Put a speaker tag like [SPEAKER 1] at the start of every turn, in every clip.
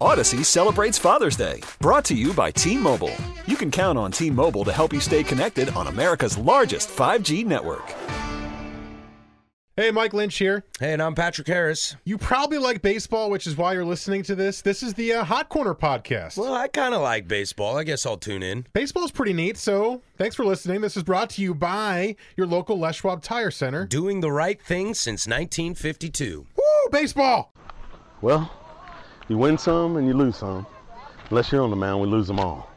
[SPEAKER 1] Odyssey celebrates Father's Day, brought to you by T Mobile. You can count on T Mobile to help you stay connected on America's largest 5G network.
[SPEAKER 2] Hey, Mike Lynch here.
[SPEAKER 3] Hey, and I'm Patrick Harris.
[SPEAKER 2] You probably like baseball, which is why you're listening to this. This is the uh, Hot Corner podcast.
[SPEAKER 3] Well, I kind of like baseball. I guess I'll tune in.
[SPEAKER 2] Baseball's pretty neat, so thanks for listening. This is brought to you by your local Les Schwab Tire Center.
[SPEAKER 3] Doing the right thing since 1952.
[SPEAKER 2] Woo, baseball!
[SPEAKER 4] Well, you win some and you lose some. Unless you're on the mound, we lose them all.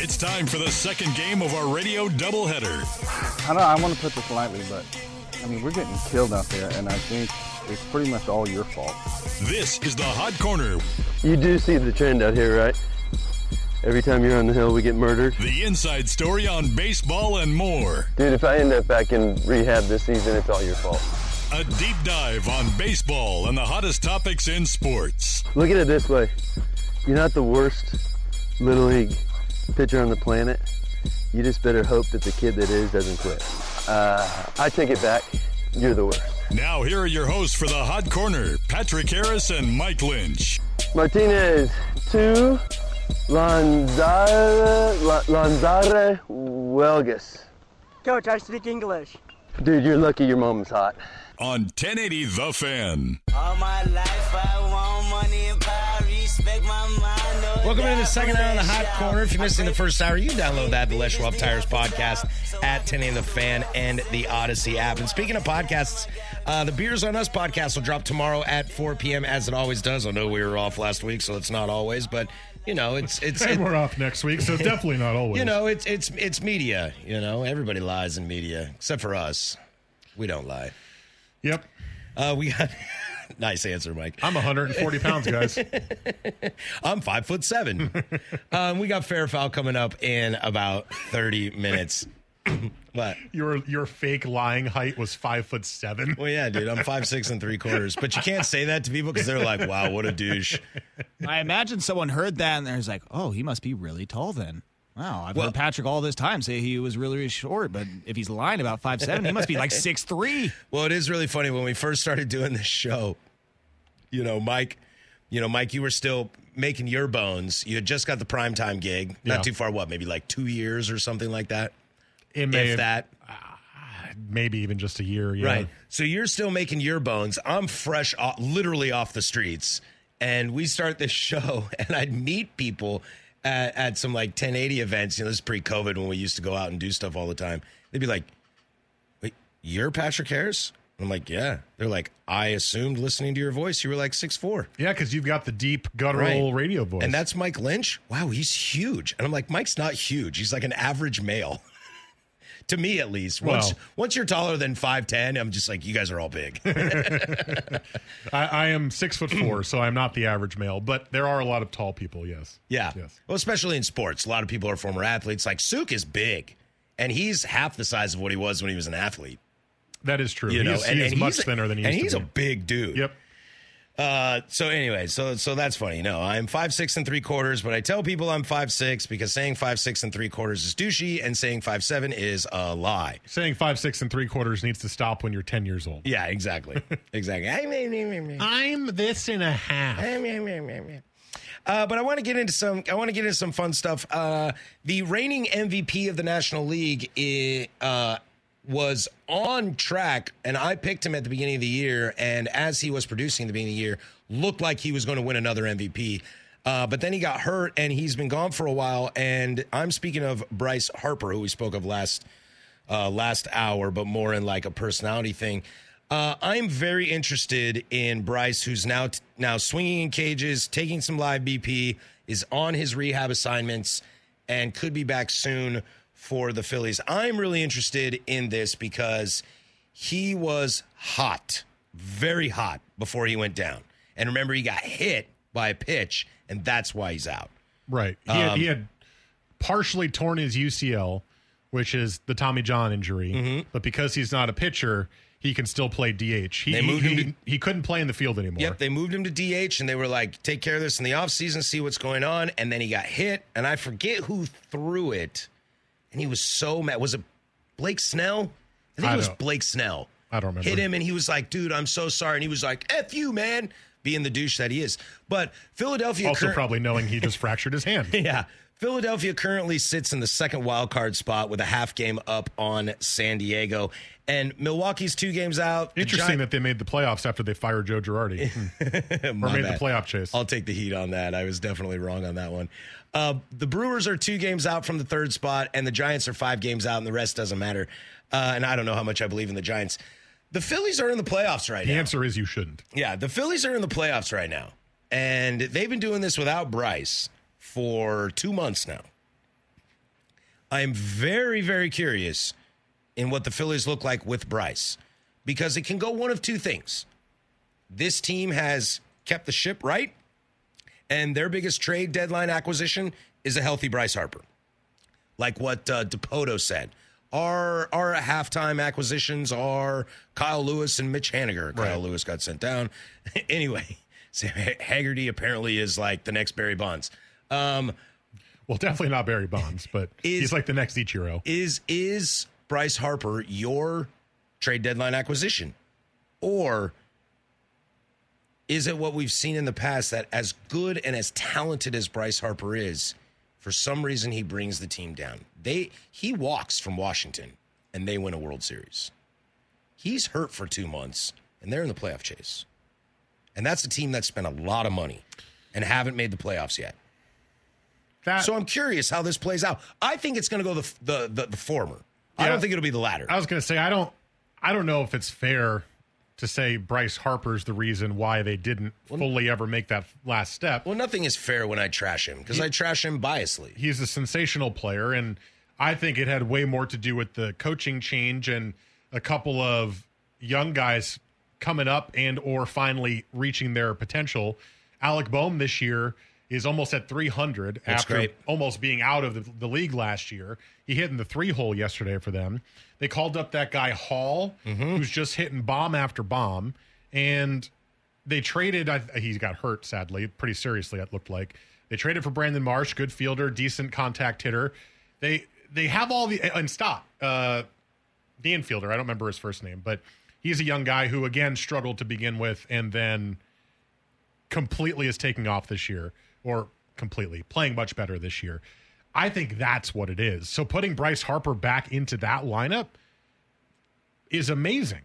[SPEAKER 5] It's time for the second game of our radio doubleheader.
[SPEAKER 6] I don't. I want to put this lightly, but I mean we're getting killed out there, and I think it's pretty much all your fault.
[SPEAKER 5] This is the Hot Corner.
[SPEAKER 4] You do see the trend out here, right? Every time you're on the hill, we get murdered.
[SPEAKER 5] The inside story on baseball and more.
[SPEAKER 4] Dude, if I end up back in rehab this season, it's all your fault.
[SPEAKER 5] A deep dive on baseball and the hottest topics in sports.
[SPEAKER 4] Look at it this way you're not the worst little league pitcher on the planet. You just better hope that the kid that is doesn't quit. Uh, I take it back. You're the worst.
[SPEAKER 5] Now, here are your hosts for the Hot Corner Patrick Harris and Mike Lynch.
[SPEAKER 4] Martinez, two, Lanzare, Lanzare Welgas.
[SPEAKER 7] Coach, I speak English.
[SPEAKER 4] Dude, you're lucky your mom's hot.
[SPEAKER 5] On 1080 The Fan.
[SPEAKER 8] All my life I want money and power. Respect my mind. no
[SPEAKER 3] Welcome to the second hour of the Hot Corner. If you're missing the first hour, you can download that, the Les Schwab Tires podcast at 1080 The Fan and the Odyssey app. And speaking of podcasts, uh, the Beers on Us podcast will drop tomorrow at 4 p.m. as it always does. I know we were off last week, so it's not always, but you know, it's it's
[SPEAKER 2] And
[SPEAKER 3] it-
[SPEAKER 2] we're off next week, so definitely not always.
[SPEAKER 3] you know, it's it's it's media. You know, everybody lies in media except for us. We don't lie.
[SPEAKER 2] Yep.
[SPEAKER 3] Uh, we got nice answer, Mike.
[SPEAKER 2] I'm 140 pounds, guys.
[SPEAKER 3] I'm five foot seven. um, we got fair foul coming up in about 30 minutes. but
[SPEAKER 2] your your fake lying height was five foot seven.
[SPEAKER 3] well, yeah, dude, I'm five six and three quarters. But you can't say that to people because they're like, "Wow, what a douche."
[SPEAKER 9] I imagine someone heard that and they're like, "Oh, he must be really tall then." Wow, I've
[SPEAKER 3] Well-
[SPEAKER 9] heard Patrick all this time say he was really, really short, but if he's lying about five seven, he must be like six three.
[SPEAKER 3] Well, it is really funny when we first started doing this show. You know, Mike. You know, Mike, you were still making your bones. You had just got the primetime gig,
[SPEAKER 2] Yeah.
[SPEAKER 3] not too far. What, maybe like two years or something like that.
[SPEAKER 2] It may
[SPEAKER 3] if
[SPEAKER 2] have-
[SPEAKER 3] that.
[SPEAKER 2] Uh, maybe even just a year. Yeah.
[SPEAKER 3] Right. So you're still making your bones. I'm fresh, off, literally off the streets. And we start this show, and I'd meet people at, at some like 1080 events. You know, this is pre COVID when we used to go out and do stuff all the time. They'd be like, Wait, you're Patrick Harris? I'm like, Yeah. They're like, I assumed listening to your voice, you were like six four.
[SPEAKER 2] Yeah, because you've got the deep guttural radio voice.
[SPEAKER 3] And that's Mike Lynch. Wow, he's huge. And I'm like, Mike's not huge. He's like an average male. To me, at least. Once
[SPEAKER 2] Well-
[SPEAKER 3] once you're taller than 5'10, I'm just like, you guys are all big.
[SPEAKER 2] I, I am six foot four, so I'm not the average male, but there are a lot of tall people. Yes.
[SPEAKER 3] Yeah.
[SPEAKER 2] Yes.
[SPEAKER 3] Well, especially in sports. A lot of people are former athletes. Like Suk is big, and he's half the size of what he was when he was an athlete.
[SPEAKER 2] That is true.
[SPEAKER 3] You know,
[SPEAKER 2] he's,
[SPEAKER 3] and,
[SPEAKER 2] he is
[SPEAKER 3] and
[SPEAKER 2] much thinner than he used to be.
[SPEAKER 3] and he's a big dude.
[SPEAKER 2] Yep.
[SPEAKER 3] Uh, so anyway, so so that's funny. No, I'm five six and three quarters, but I tell people I'm five six because saying five six and three quarters is douchey, and saying five seven is a lie.
[SPEAKER 2] Saying five six and three quarters needs to stop when you're ten years old.
[SPEAKER 3] Yeah, exactly, exactly.
[SPEAKER 2] I'm this and a half.
[SPEAKER 3] Uh, but I want to get into some. I want to get into some fun stuff. Uh, the reigning MVP of the National League i- uh, was on track, and I picked him at the beginning of the year. And as he was producing at the beginning of the year, looked like he was going to win another MVP. Uh, but then he got hurt, and he's been gone for a while. And I'm speaking of Bryce Harper, who we spoke of last uh, last hour, but more in like a personality thing. Uh, I'm very interested in Bryce, who's now now swinging in cages, taking some live BP, is on his rehab assignments, and could be back soon for the Phillies. I'm really interested in this because he was hot, very hot before he went down. And remember, he got hit by a pitch, and that's why he's out.
[SPEAKER 2] Right. He, had,
[SPEAKER 3] Um,
[SPEAKER 2] he had partially torn his UCL, which is the Tommy John injury.
[SPEAKER 3] Mm-hmm.
[SPEAKER 2] But because he's not a pitcher, he can still play DH. He,
[SPEAKER 3] They
[SPEAKER 2] he,
[SPEAKER 3] moved him
[SPEAKER 2] he,
[SPEAKER 3] to-
[SPEAKER 2] he couldn't play in the field anymore.
[SPEAKER 3] Yep, they moved him to DH, and they were like, "Take care of this in the offseason, see what's going on." And then he got hit, and I forget who threw it, and he was so mad. Was it Blake Snell? I think
[SPEAKER 2] I
[SPEAKER 3] it was Blake Snell.
[SPEAKER 2] I don't remember.
[SPEAKER 3] Hit him, and he was like, "Dude, I'm so sorry," and he was like, "F you, man," being the douche that he is. But Philadelphia
[SPEAKER 2] Also,
[SPEAKER 3] cur-
[SPEAKER 2] probably knowing he just fractured his hand.
[SPEAKER 3] yeah. Philadelphia currently sits in the second wild card spot with a half game up on San Diego. And Milwaukee's two games out. The
[SPEAKER 2] Interesting
[SPEAKER 3] Gi-
[SPEAKER 2] that they made the playoffs after they fired Joe Girardi. Hmm. or made
[SPEAKER 3] bad.
[SPEAKER 2] the playoff chase.
[SPEAKER 3] I'll take the heat on that. I was definitely wrong on that one. Uh, the Brewers are two games out from the third spot, and the Giants are five games out, and the rest doesn't matter. Uh, and I don't know how much I believe in the Giants. The Phillies are in the playoffs right
[SPEAKER 2] the
[SPEAKER 3] now.
[SPEAKER 2] The answer is you shouldn't.
[SPEAKER 3] Yeah, the Phillies are in the playoffs right now. And they've been doing this without Bryce for two months now. I'm very, very curious in what the Phillies look like with Bryce because it can go one of two things. This team has kept the ship right, and their biggest trade deadline acquisition is a healthy Bryce Harper. Like what uh, Dipoto said. Our, our halftime acquisitions are Kyle Lewis and Mitch Haniger. Kyle Lewis got sent down. anyway, so Haggerty apparently is like the next Barry Bonds. Um,
[SPEAKER 2] Well, definitely not Barry Bonds, but
[SPEAKER 3] Is-
[SPEAKER 2] he's like the next Ichiro.
[SPEAKER 3] is is Bryce Harper your trade deadline acquisition, or is it what we've seen in the past that as good and as talented as Bryce Harper is, for some reason he brings the team down? They he walks from Washington and they win a World Series. He's hurt for two months and they're in the playoff chase, and that's a team that spent a lot of money and haven't made the playoffs yet.
[SPEAKER 2] That,
[SPEAKER 3] So I'm curious how this plays out. I think it's going to go the the the, the former. I don't think it'll be the latter.
[SPEAKER 2] I was going to say I don't I don't know if it's fair to say Bryce Harper's the reason why they didn't fully ever make that last step.
[SPEAKER 3] Well, nothing is fair when I trash him because I trash him biasly.
[SPEAKER 2] He's a sensational player and I think it had way more to do with the coaching change and a couple of young guys coming up and or finally reaching their potential. Alec Bohm this year is almost at 300
[SPEAKER 3] That's
[SPEAKER 2] after
[SPEAKER 3] great.
[SPEAKER 2] almost being out of the, the league last year. He hit in the three hole yesterday for them. They called up that guy Hall,
[SPEAKER 3] Mm-hmm.
[SPEAKER 2] who's just hitting bomb after bomb, and they traded. I, he got hurt sadly, pretty seriously. It looked like they traded for Brandon Marsh, good fielder, decent contact hitter. They they have all the and stop uh, the infielder. I don't remember his first name, but he's a young guy who again struggled to begin with, and then completely is taking off this year, or completely playing much better this year. I think that's what it is. So putting Bryce Harper back into that lineup is amazing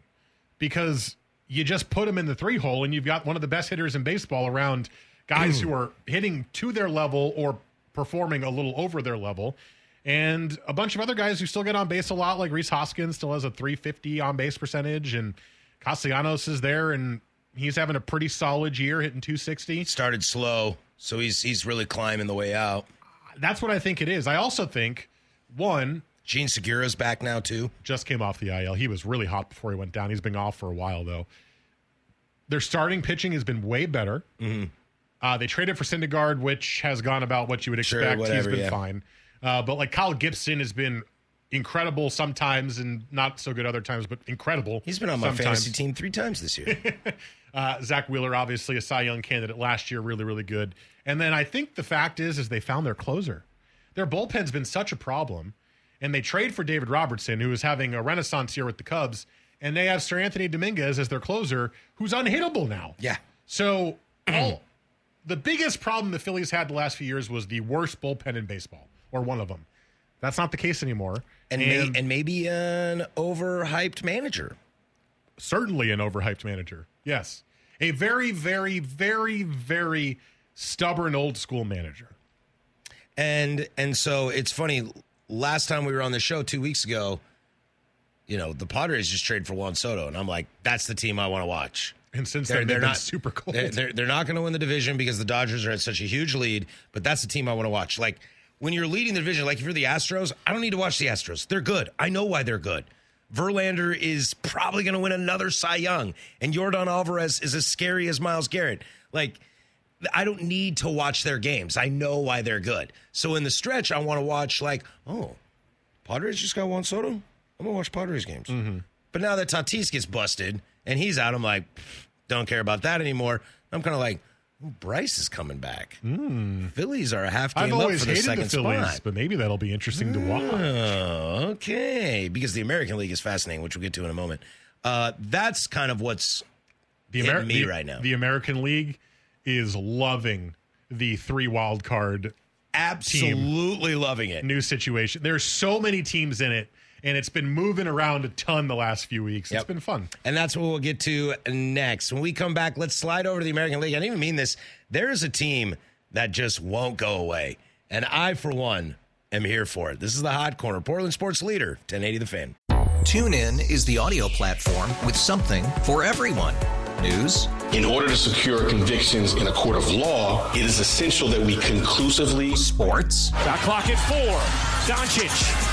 [SPEAKER 2] because you just put him in the three hole and you've got one of the best hitters in baseball around guys who mm. are hitting to their level or performing a little over their level. And a bunch of other guys who still get on base a lot, like Rhys Hoskins still has a 350 on base percentage, and Castellanos is there, and he's having a pretty solid year, hitting 260.
[SPEAKER 3] Started slow, so he's he's really climbing the way out.
[SPEAKER 2] That's what I think it is. I also think, one,
[SPEAKER 3] Jean Segura's back now too.
[SPEAKER 2] just came off the IL. He was really hot before he went down. He's been off for a while though. Their starting pitching has been way better.
[SPEAKER 3] Mm-hmm.
[SPEAKER 2] Uh, they traded for Syndergaard, which has gone about what you would
[SPEAKER 3] Sure,
[SPEAKER 2] expect.
[SPEAKER 3] whatever,
[SPEAKER 2] He's been
[SPEAKER 3] yeah.
[SPEAKER 2] fine. Uh, but like Kyle Gibson has been incredible sometimes and not so good other times, but incredible.
[SPEAKER 3] He's been on my
[SPEAKER 2] sometimes.
[SPEAKER 3] fantasy team three times this year.
[SPEAKER 2] Uh, Zack Wheeler, obviously a Cy Young candidate last year, really, really good. And then I think the fact is, is they found their closer. Their bullpen's been such a problem, and they trade for David Robertson, who is having a renaissance here with the Cubs, and they have Seranthony Dominguez as their closer, who's unhittable now.
[SPEAKER 3] yeah,
[SPEAKER 2] So all the biggest problem the Phillies had the last few years was the worst bullpen in baseball, or one of them. That's not the case anymore.
[SPEAKER 3] and may, and maybe an overhyped manager.
[SPEAKER 2] certainly an overhyped manager. Yes. A very, very, very, very stubborn old school manager.
[SPEAKER 3] And and so it's funny. Last time we were on the show two weeks ago, you know, the Padres just traded for Juan Soto, and I'm like, that's the team I want to watch.
[SPEAKER 2] And since
[SPEAKER 3] They're,
[SPEAKER 2] then,
[SPEAKER 3] they're
[SPEAKER 2] they've been
[SPEAKER 3] not
[SPEAKER 2] super cold.
[SPEAKER 3] They're, they're, they're not going to win the division because the Dodgers are at such a huge lead. But that's the team I want to watch. Like when you're leading the division, like if you're the Astros, I don't need to watch the Astros. They're good. I know why they're good. Verlander is probably going to win another Cy Young, and Yordan Alvarez is as scary as Myles Garrett. Like, I don't need to watch their games. I know why they're good. So in the stretch, I want to watch like, oh, Padres just got Juan Soto. I'm gonna watch Padres games. Mm-hmm. But now that Tatis gets busted and he's out, I'm like, don't care about that anymore. I'm kind of like, Bryce is coming back. Phillies are a half game
[SPEAKER 2] I've
[SPEAKER 3] up
[SPEAKER 2] always
[SPEAKER 3] for the
[SPEAKER 2] hated
[SPEAKER 3] second
[SPEAKER 2] the Phillies,
[SPEAKER 3] spot.
[SPEAKER 2] but maybe that'll be interesting to watch.
[SPEAKER 3] Oh, okay. Because the American League is fascinating, which we'll get to in a moment. Uh, that's kind of what's
[SPEAKER 2] The, Ameri-
[SPEAKER 3] me
[SPEAKER 2] the-
[SPEAKER 3] right now.
[SPEAKER 2] The American League is loving the three wild card
[SPEAKER 3] Absolutely loving it.
[SPEAKER 2] new situation. There's so many teams in it, and it's been moving around a ton the last few weeks. It's been fun.
[SPEAKER 3] And that's what we'll get to next. When we come back, let's slide over to the American League. I didn't even mean this. There is a team that just won't go away. And I, for one, am here for it. This is the Hot Corner, Portland Sports Leader, 1080 The Fan.
[SPEAKER 10] Tune in is the audio platform with something for everyone. News,
[SPEAKER 11] In order to secure convictions in a court of law, it is essential that we conclusively
[SPEAKER 10] sports,
[SPEAKER 12] Shot clock at four. Doncic.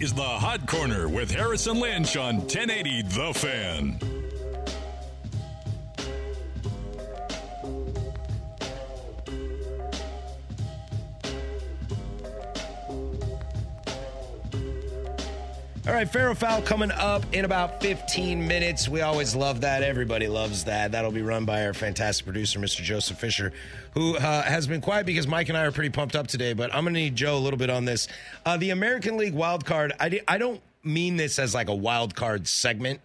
[SPEAKER 5] Is the Hot Corner with Harrison Lynch on 1080 The Fan.
[SPEAKER 3] All right, Fair or Foul coming up in about 15 minutes. We always love that. Everybody loves that. That'll be run by our fantastic producer, Mr. Joseph Fisher, who uh, has been quiet because Mike and I are pretty pumped up today. But I'm going to need Joe a little bit on this. Uh, the American League wild card, I, di- I don't mean this as like a wild card segment.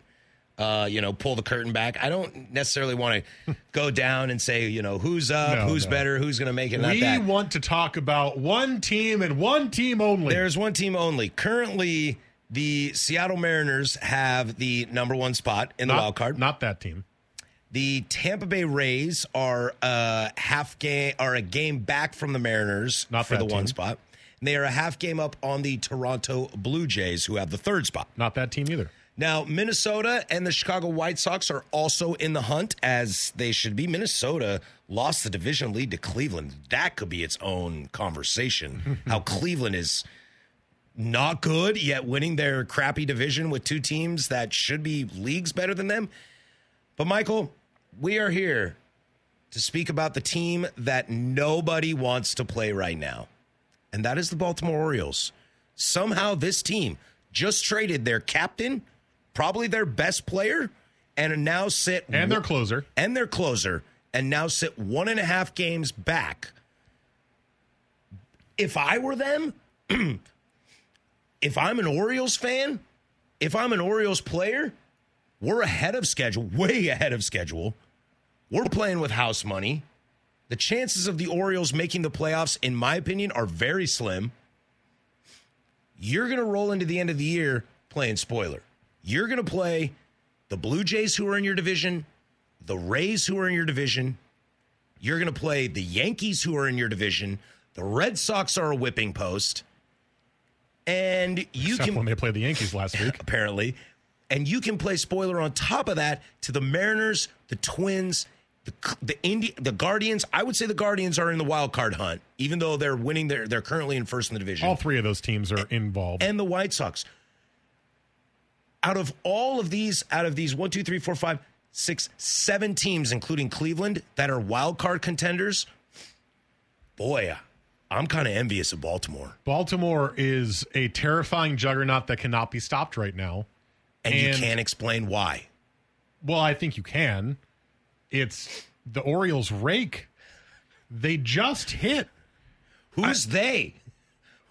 [SPEAKER 3] Uh, you know, pull the curtain back. I don't necessarily want to go down and say, you know, who's up,
[SPEAKER 2] No,
[SPEAKER 3] who's
[SPEAKER 2] no.
[SPEAKER 3] better, who's going to make it.
[SPEAKER 2] We
[SPEAKER 3] that.
[SPEAKER 2] want to talk about one team and one team only.
[SPEAKER 3] There's one team only. Currently, the Seattle Mariners have the number one spot in the
[SPEAKER 2] Not-
[SPEAKER 3] wild card.
[SPEAKER 2] Not that team.
[SPEAKER 3] The Tampa Bay Rays are a half game are a game back from the Mariners
[SPEAKER 2] Not
[SPEAKER 3] for the one spot. And they are a half game up on the Toronto Blue Jays, who have the third spot.
[SPEAKER 2] Not that team either.
[SPEAKER 3] Now, Minnesota and the Chicago White Sox are also in the hunt, as they should be. Minnesota lost the division lead to Cleveland. That could be its own conversation. How Cleveland is not good, yet winning their crappy division with two teams that should be leagues better than them. But, Michael, we are here to speak about the team that nobody wants to play right now, and that is the Baltimore Orioles. Somehow, this team just traded their captain, probably their best player, and now sit
[SPEAKER 2] And their closer.
[SPEAKER 3] and their closer, and now sit one and a half games back. If I were them, if I'm an Orioles fan, if I'm an Orioles player, we're ahead of schedule, way ahead of schedule. We're playing with house money. The chances of the Orioles making the playoffs, in my opinion, are very slim. You're going to roll into the end of the year playing spoiler. You're going to play the Blue Jays, who are in your division, the Rays, who are in your division. You're going to play the Yankees, who are in your division. The Red Sox are a whipping post. And you
[SPEAKER 2] Except
[SPEAKER 3] can
[SPEAKER 2] when they played the Yankees last week.
[SPEAKER 3] apparently. And you can play spoiler on top of that to the Mariners, the Twins, the the Indi- the Guardians. I would say the Guardians are in the wild card hunt, even though they're winning. Their, they're currently in first in the division.
[SPEAKER 2] All three of those teams are involved.
[SPEAKER 3] and the White Sox. Out of all of these, out of these one, two, three, four, five, six, seven teams, including Cleveland, that are wild card contenders, boy, I'm kind of envious of Baltimore.
[SPEAKER 2] Baltimore is a terrifying juggernaut that cannot be stopped right now.
[SPEAKER 3] And, you can't explain why.
[SPEAKER 2] Well, I think you can. It's the Orioles rake. They just hit.
[SPEAKER 3] Who's they?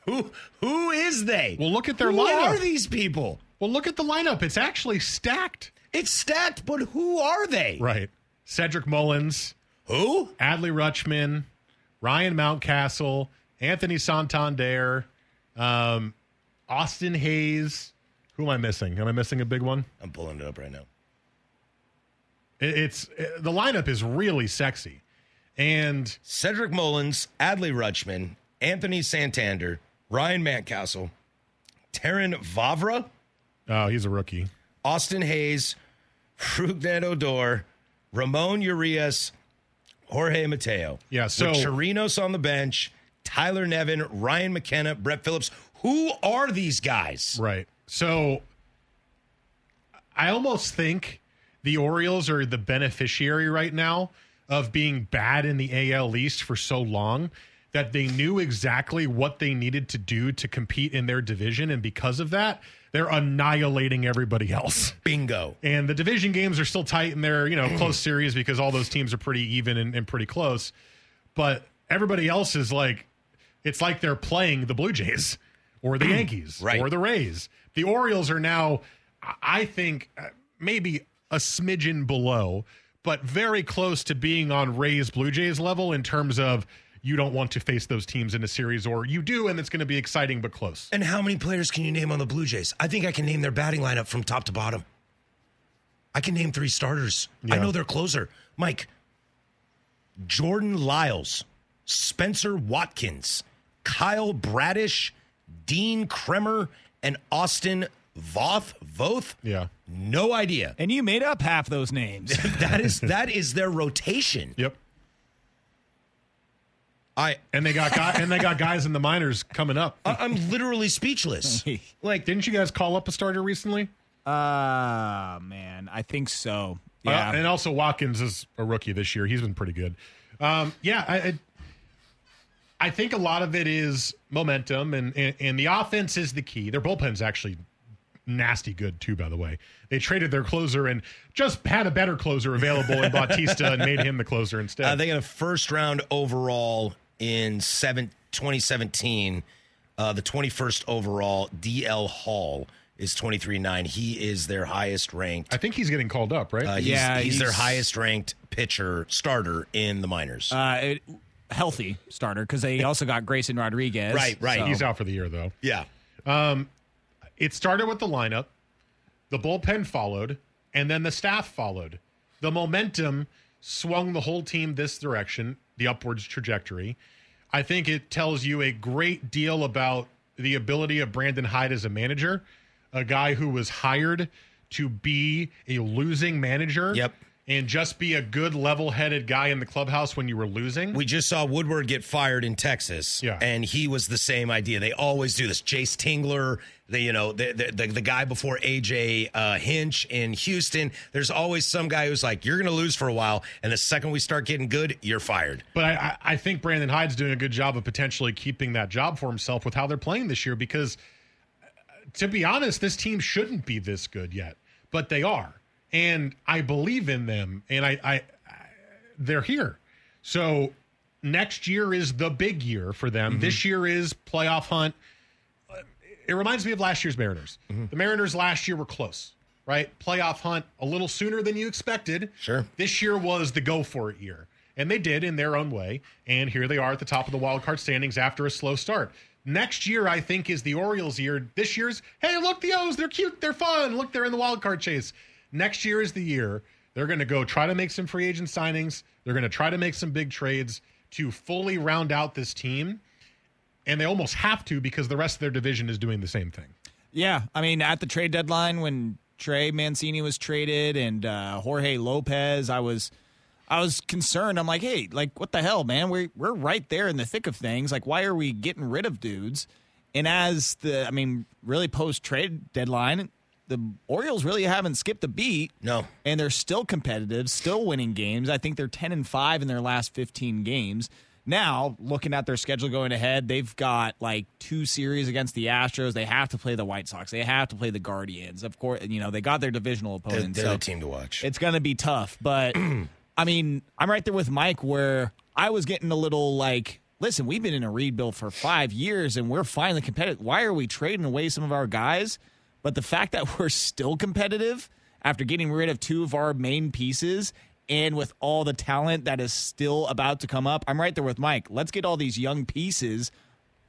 [SPEAKER 3] Who who is they?
[SPEAKER 2] Well, look at their
[SPEAKER 3] who
[SPEAKER 2] lineup.
[SPEAKER 3] are these people?
[SPEAKER 2] Well, look at the lineup. It's actually stacked.
[SPEAKER 3] It's stacked, but who are they?
[SPEAKER 2] Right. Cedric Mullins.
[SPEAKER 3] Who?
[SPEAKER 2] Adley Rutschman, Ryan Mountcastle, Anthony Santander, um, Austin Hays. Who am I missing? Am I missing a big one?
[SPEAKER 3] I'm pulling it up right now.
[SPEAKER 2] It- It's it- the lineup is really sexy, and
[SPEAKER 3] Cedric Mullins, Adley Rutschman, Anthony Santander, Ryan Mountcastle, Terrin Vavra,
[SPEAKER 2] oh, he's a rookie.
[SPEAKER 3] Austin Hays, Rougned Odor, Ramon Urias, Jorge Mateo.
[SPEAKER 2] Yeah, so-
[SPEAKER 3] With Chirinos on the bench, Tyler Nevin, Ryan McKenna, Brett Phillips. Who are these guys?
[SPEAKER 2] Right. So I almost think the Orioles are the beneficiary right now of being bad in the AL East for so long that they knew exactly what they needed to do to compete in their division. And because of that, they're annihilating everybody else.
[SPEAKER 3] Bingo.
[SPEAKER 2] And the division games are still tight and they're, you know, close series because all those teams are pretty even and, and pretty close. But everybody else is like, it's like they're playing the Blue Jays or the Yankees
[SPEAKER 3] Right.
[SPEAKER 2] or the Rays. The Orioles are now, I- think, uh, maybe a smidgen below, but very close to being on Rays Blue Jays level in terms of you don't want to face those teams in a series, or you do, and it's going to be exciting but close.
[SPEAKER 3] And how many players can you name on the Blue Jays? I think I can name their batting lineup from top to bottom. I can name three starters. I
[SPEAKER 2] Yeah.
[SPEAKER 3] know their closer. Mike, Jordan Lyles, Spencer Watkins, Kyle Bradish, Dean Kremer, and Austin Voth. Voth?
[SPEAKER 2] Yeah.
[SPEAKER 3] No idea.
[SPEAKER 9] And you made up half those names.
[SPEAKER 3] that is that is their rotation.
[SPEAKER 2] Yep.
[SPEAKER 3] I
[SPEAKER 2] And they got guy, and they got guys in the minors coming up.
[SPEAKER 3] I- I'm literally speechless.
[SPEAKER 2] Like, didn't you guys call up a starter recently?
[SPEAKER 9] Ah, man, I think so.
[SPEAKER 2] Uh,
[SPEAKER 9] Yeah.
[SPEAKER 2] and also Watkins is a rookie this year. He's been pretty good. Um, yeah, I, I I think a lot of it is momentum, and, and and the offense is the key. Their bullpen's actually nasty good too. By the way, they traded their closer and just had a better closer available in Bautista and made him the closer instead.
[SPEAKER 3] Uh, they got a first round overall in seven, 2017. Uh, the 21st overall, DL Hall is 23-9. He is their highest ranked.
[SPEAKER 2] I think he's getting called up, right?
[SPEAKER 3] Uh, he's,
[SPEAKER 9] Yeah,
[SPEAKER 3] he's, their highest ranked pitcher starter in the minors.
[SPEAKER 9] uh, it, healthy starter because they also got Grayson Rodriguez.
[SPEAKER 3] Right, right.
[SPEAKER 9] so-
[SPEAKER 2] he's out for the year though.
[SPEAKER 3] yeah.
[SPEAKER 2] it started with the lineup, the bullpen followed, and then the staff followed. The momentum swung the whole team this direction, the upwards trajectory. I think it tells you a great deal about the ability of Brandon Hyde as a manager, a guy who was hired to be a losing manager.
[SPEAKER 3] Yep.
[SPEAKER 2] And just be a good level headed guy in the clubhouse when you were losing.
[SPEAKER 3] We just saw Woodward get fired in Texas,
[SPEAKER 2] Yeah.
[SPEAKER 3] and he was the same idea. They always do this. Jayce Tingler, the you know the the, the, the guy before AJ uh, Hinch in Houston. There's always some guy who's like, "You're going to lose for a while, and the second we start getting good, you're fired."
[SPEAKER 2] But I, I I think Brandon Hyde's doing a good job of potentially keeping that job for himself with how they're playing this year because, uh, to be honest, this team shouldn't be this good yet, but they are. And I believe in them, and I, I, I they're here. So next year is the big year for them. Mm-hmm. This year is playoff hunt. It reminds me of last year's Mariners. Mm-hmm. The Mariners last year were close, right? Playoff hunt a little sooner than you expected.
[SPEAKER 3] Sure.
[SPEAKER 2] This year was the go for it year. And they did in their own way. And here they are at the top of the wild card standings after a slow start. Next year, I think, is the Orioles' year. This year's, hey, look, the O's, they're cute, they're fun. Look, they're in the wild card chase. Next year is the year they're going to go try to make some free agent signings. They're going to try to make some big trades to fully round out this team. And they almost have to because the rest of their division is doing the same thing.
[SPEAKER 9] Yeah, I mean, at the trade deadline when Trey Mancini was traded and uh, Jorge Lopez, I was, I was concerned. I'm like, hey, like, what the hell, man? We're we're right there in the thick of things. Like, why are we getting rid of dudes? And as the, I mean, really post trade deadline, the Orioles really haven't skipped a beat.
[SPEAKER 3] No.
[SPEAKER 9] and they're still competitive, still winning games. I think they're ten and five in their last fifteen games. Now, looking at their schedule going ahead, they've got like two series against the Astros. They have to play the White Sox. They have to play the Guardians. Of course, you know, they got their divisional
[SPEAKER 3] They're,
[SPEAKER 9] opponents.
[SPEAKER 3] they're
[SPEAKER 9] so
[SPEAKER 3] the team to watch.
[SPEAKER 9] it's going to be tough. But I mean, I'm right there with Mike where I was getting a little like, listen, we've been in a rebuild for five years and we're finally competitive. Why are we trading away some of our guys? But the fact that we're still competitive after getting rid of two of our main pieces and with all the talent that is still about to come up, I'm right there with Mike. Let's get all these young pieces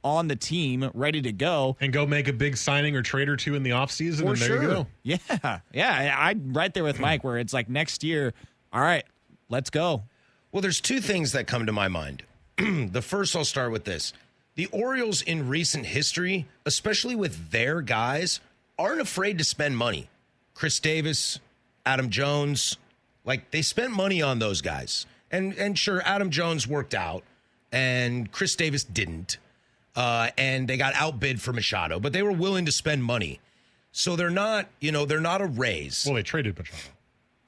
[SPEAKER 9] on the team ready to go.
[SPEAKER 2] And go make a big signing or trade or two in the offseason,
[SPEAKER 9] For
[SPEAKER 2] and there
[SPEAKER 9] sure.
[SPEAKER 2] you go.
[SPEAKER 9] Yeah. Yeah. I'm right there with Mike where it's like next year, all right, let's go.
[SPEAKER 3] Well, there's two things that come to my mind. the first, I'll start with this. The Orioles in recent history, especially with their guys, aren't afraid to spend money. Chris Davis, Adam Jones, like they spent money on those guys. And and sure, Adam Jones worked out and Chris Davis didn't. Uh, and they got outbid for Machado, but they were willing to spend money. So they're not, you know, they're not a Rays.
[SPEAKER 2] Well, they traded Machado.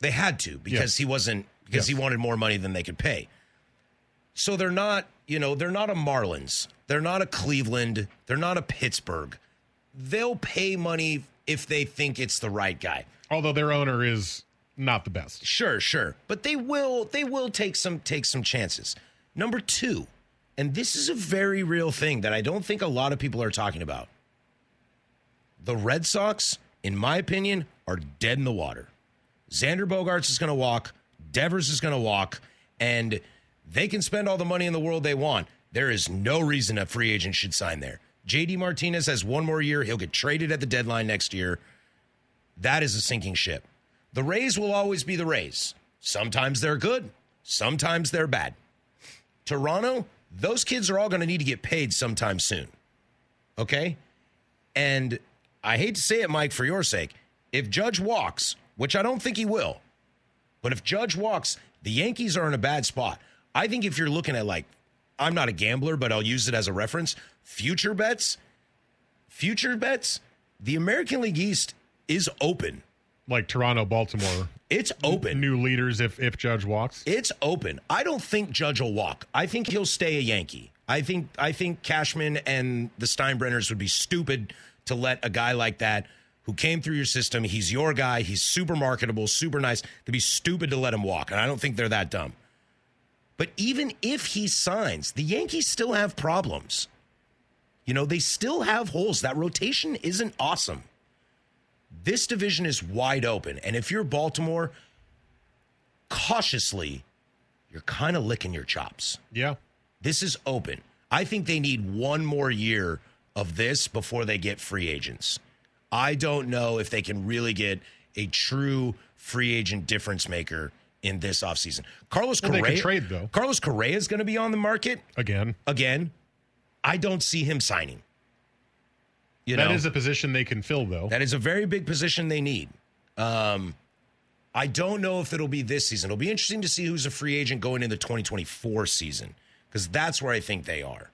[SPEAKER 3] They had to because
[SPEAKER 2] Yeah.
[SPEAKER 3] he wasn't because he wanted more money than they could pay. So they're not, you know, they're not a Marlins. They're not a Cleveland. They're not a Pittsburgh. They'll pay money if they think it's the right guy.
[SPEAKER 2] Although their owner is not the best.
[SPEAKER 3] Sure, sure. But they will they will take some take some chances. Number 2, and this is a very real thing that I don't think a lot of people are talking about. The Red Sox, in my opinion, are dead in the water. Xander Bogaerts is going to walk, Devers is going to walk, and they can spend all the money in the world they want. There is no reason a free agent should sign there. JD Martinez has one more year. He'll get traded at the deadline next year. That is a sinking ship. The Rays will always be the Rays. Sometimes they're good, sometimes they're bad. Toronto, those kids are all going to need to get paid sometime soon. Okay? And I hate to say it, Mike, for your sake, if Judge walks, which I don't think he will, but if Judge walks, the Yankees are in a bad spot. I think if you're looking at like, I'm not a gambler, but I'll use it as a reference. Future bets, future bets, the American League East is open.
[SPEAKER 2] Like Toronto, Baltimore.
[SPEAKER 3] It's open.
[SPEAKER 2] New leaders if if Judge walks.
[SPEAKER 3] It's open. I don't think Judge will walk. I think he'll stay a Yankee. I think I think Cashman and the Steinbrenners would be stupid to let a guy like that who came through your system, he's your guy, he's super marketable, super nice, to be stupid to let him walk. And I don't think they're that dumb. But even if he signs, the Yankees still have problems. You know, they still have holes. That rotation isn't awesome. This division is wide open. And if you're Baltimore, cautiously, you're kind of licking your chops.
[SPEAKER 2] Yeah.
[SPEAKER 3] This is open. I think they need one more year of this before they get free agents. I don't know if they can really get a true free agent difference maker in this offseason. Carlos
[SPEAKER 2] Well,
[SPEAKER 3] Correa
[SPEAKER 2] trade, though.
[SPEAKER 3] Carlos Correa is going to be on the market
[SPEAKER 2] Again.
[SPEAKER 3] again. I don't see him signing. You
[SPEAKER 2] That
[SPEAKER 3] know,
[SPEAKER 2] is a position they can fill, though.
[SPEAKER 3] that is a very big position they need. Um, I don't know if it'll be this season. It'll be interesting to see who's a free agent going into the 2024 season because that's where I think they are.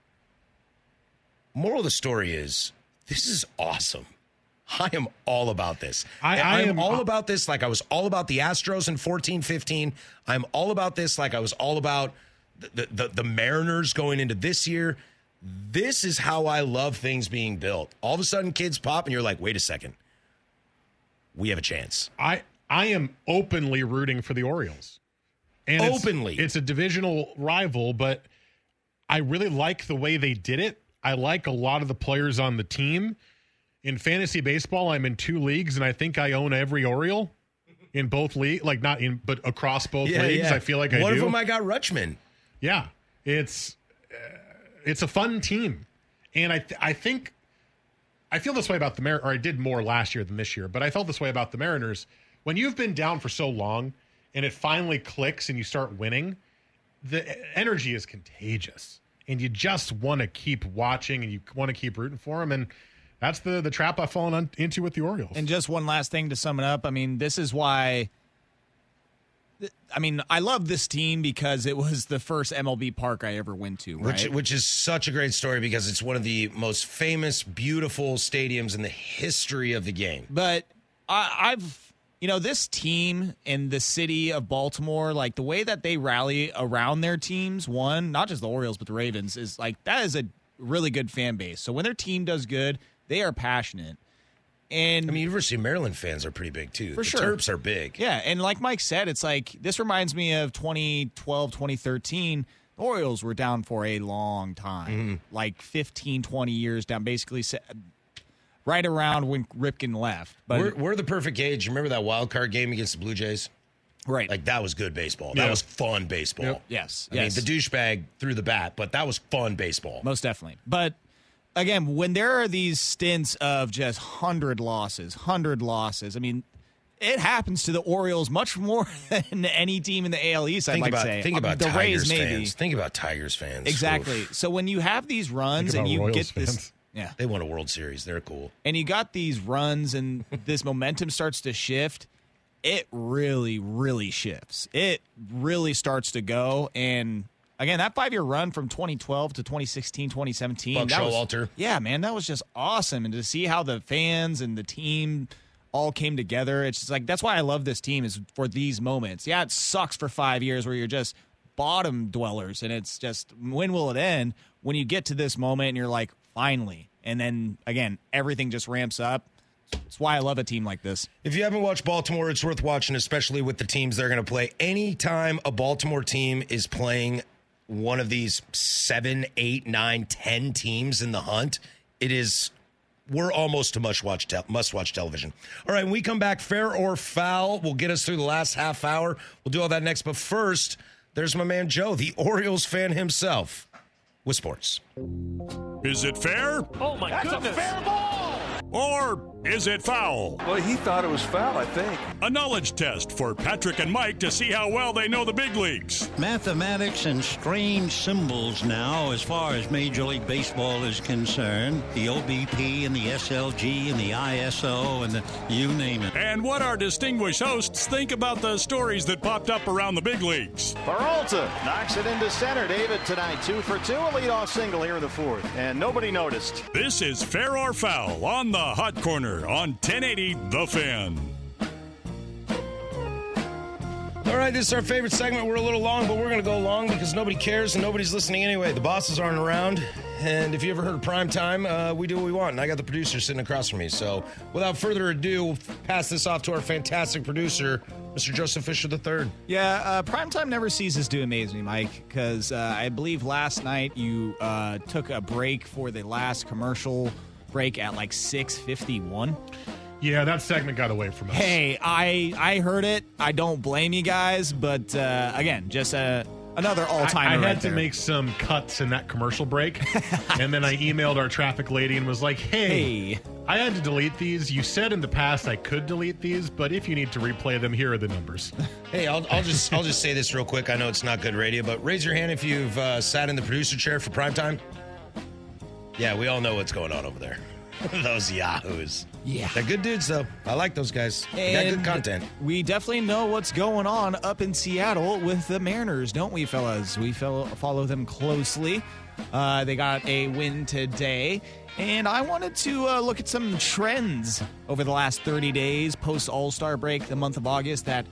[SPEAKER 3] Moral of the story is this is awesome. I am all about this.
[SPEAKER 2] I-
[SPEAKER 3] I,
[SPEAKER 2] I
[SPEAKER 3] am all uh, about this like I was all about the Astros in 14 15. I'm all about this like I was all about the, the, the Mariners going into this year. This is how I love things being built. All of a sudden, kids pop, and you're like, wait a second. We have a chance.
[SPEAKER 2] I I am openly rooting for the Orioles. And it's-
[SPEAKER 3] Openly.
[SPEAKER 2] it's, a divisional rival, but I really like the way they did it. I like a lot of the players on the team. In fantasy baseball, I'm in two leagues, and I think I own every Oriole in both leagues. Like not in, but across both leagues. I feel like I
[SPEAKER 3] One
[SPEAKER 2] do.
[SPEAKER 3] of them I got Rutschman.
[SPEAKER 2] Yeah, it's uh, it's a fun team, and I th- I think I feel this way about the Mar- or I did more last year than this year, but I felt this way about the Mariners. When you've been down for so long, and it finally clicks and you start winning, the energy is contagious, and you just want to keep watching and you want to keep rooting for them, and that's the the trap I've fallen on, into with the Orioles.
[SPEAKER 9] And just one last thing to sum it up. I mean, this is why. I mean, I love this team because it was the first MLB park I ever went to. Right?
[SPEAKER 3] Which, which is such a great story because it's one of the most famous, beautiful stadiums in the history of the game.
[SPEAKER 9] but I, I've you know, this team in the city of Baltimore, like the way that they rally around their teams, one, not just the Orioles, but the Ravens, is like that is a really good fan base. So when their team does good, they are passionate. And
[SPEAKER 3] I mean, University of Maryland fans are pretty big too.
[SPEAKER 9] For
[SPEAKER 3] the
[SPEAKER 9] sure.
[SPEAKER 3] Terps are big.
[SPEAKER 9] Yeah, and like Mike said, it's like this reminds me of 2012, 2013. The Orioles were down for a long time,
[SPEAKER 3] Mm-hmm.
[SPEAKER 9] like 15, 20 years down, basically right around when Ripken left. But
[SPEAKER 3] we're, we're the perfect age. Remember that wild card game against the Blue Jays?
[SPEAKER 9] Right.
[SPEAKER 3] Like that was good baseball. That
[SPEAKER 9] Yeah.
[SPEAKER 3] was fun baseball.
[SPEAKER 9] Yep. Yes,
[SPEAKER 3] I
[SPEAKER 9] yes.
[SPEAKER 3] mean, the douchebag threw the bat, but that was fun baseball.
[SPEAKER 9] Most definitely. But again, when there are these stints of just 100 losses, 100 losses, I mean, it happens to the Orioles much more than any team in the AL East, I'd
[SPEAKER 3] Think
[SPEAKER 9] like
[SPEAKER 3] about
[SPEAKER 9] to say.
[SPEAKER 3] think about
[SPEAKER 9] the
[SPEAKER 3] Tigers
[SPEAKER 9] Rays, maybe.
[SPEAKER 3] fans. Think about Tigers fans.
[SPEAKER 9] Exactly.
[SPEAKER 3] Oof.
[SPEAKER 9] So when you have these runs and you
[SPEAKER 3] Royals
[SPEAKER 9] get this.
[SPEAKER 3] fans.
[SPEAKER 9] Yeah.
[SPEAKER 3] They won a World Series. They're cool.
[SPEAKER 9] and you got these runs and this momentum starts to shift, it really, really shifts. It really starts to go. And again, that five year run from 2012 to 2016, 2017.
[SPEAKER 3] Buck
[SPEAKER 9] that was-
[SPEAKER 3] Showalter.
[SPEAKER 9] Yeah, man, that was just awesome. And to see how the fans and the team all came together, it's just like that's why I love this team is for these moments. Yeah, it sucks for five years where you're just bottom dwellers and it's just when will it end? When you get to this moment and you're like, finally. And then again, everything just ramps up. That's why I love a team like this.
[SPEAKER 3] If you haven't watched Baltimore, it's worth watching, especially with the teams they're going to play. Anytime a Baltimore team is playing one of these seven, eight, nine, ten teams in the hunt, it is we're almost to must watch tel- must watch television. All right, when we come back, fair or foul will get us through the last half hour. We'll do all that next, but first, there's my man Joe, the Orioles fan himself, with sports.
[SPEAKER 5] Is it fair?
[SPEAKER 12] Oh my goodness
[SPEAKER 5] That's a
[SPEAKER 12] goodness.
[SPEAKER 5] fair ball. Or is it foul?
[SPEAKER 13] Well, he thought it was foul, I think.
[SPEAKER 5] A knowledge test for Patrick and Mike to see how well they know the big leagues.
[SPEAKER 14] Mathematics and strange symbols now, as far as Major League Baseball is concerned. The OBP and the SLG and the ISO and the you name it.
[SPEAKER 5] And what our distinguished hosts think about the stories that popped up around the big leagues.
[SPEAKER 15] Peralta knocks it into center. David tonight, two for two, a leadoff single here in the fourth, and nobody noticed.
[SPEAKER 5] This is Fair or Foul on the Hot Corner on 1080 The Fan.
[SPEAKER 3] All right, this is our favorite segment. We're a little long, but we're going to go long because nobody cares and nobody's listening anyway. The bosses aren't around. And if you ever heard of prime time, uh, we do what we want. And I got the producer sitting across from me. So without further ado, we'll pass this off to our fantastic producer, Mr. Joseph Fisher III.
[SPEAKER 9] Yeah, uh, primetime never ceases to amaze me, Mike, because uh, I believe last night you uh, took a break for the last commercial break at like 651.
[SPEAKER 2] Yeah, that segment got away from us.
[SPEAKER 9] Hey, I I heard it. I don't blame you guys, but uh, again, just uh, another all time.
[SPEAKER 2] I had
[SPEAKER 9] right
[SPEAKER 2] to make some cuts in that commercial break, and then I emailed our traffic lady and was like, "Hey,
[SPEAKER 9] Hey.
[SPEAKER 2] I had to delete these. You said in the past I could delete these, but if you need to replay them, here are the numbers."
[SPEAKER 3] Hey, I'll, I'll just I'll just say this real quick. I know it's not good radio, but raise your hand if you've uh, sat in the producer chair for prime time. Yeah, we all know what's going on over there. those yahoos.
[SPEAKER 9] Yeah.
[SPEAKER 3] They're good dudes, though. I like those guys. They got good content.
[SPEAKER 9] We definitely know what's going on up in Seattle with the Mariners, don't we, fellas? We fellow, follow them closely. Uh, they got a win today. And I wanted to uh, look at some trends over the last 30 days post All Star break, the month of August, that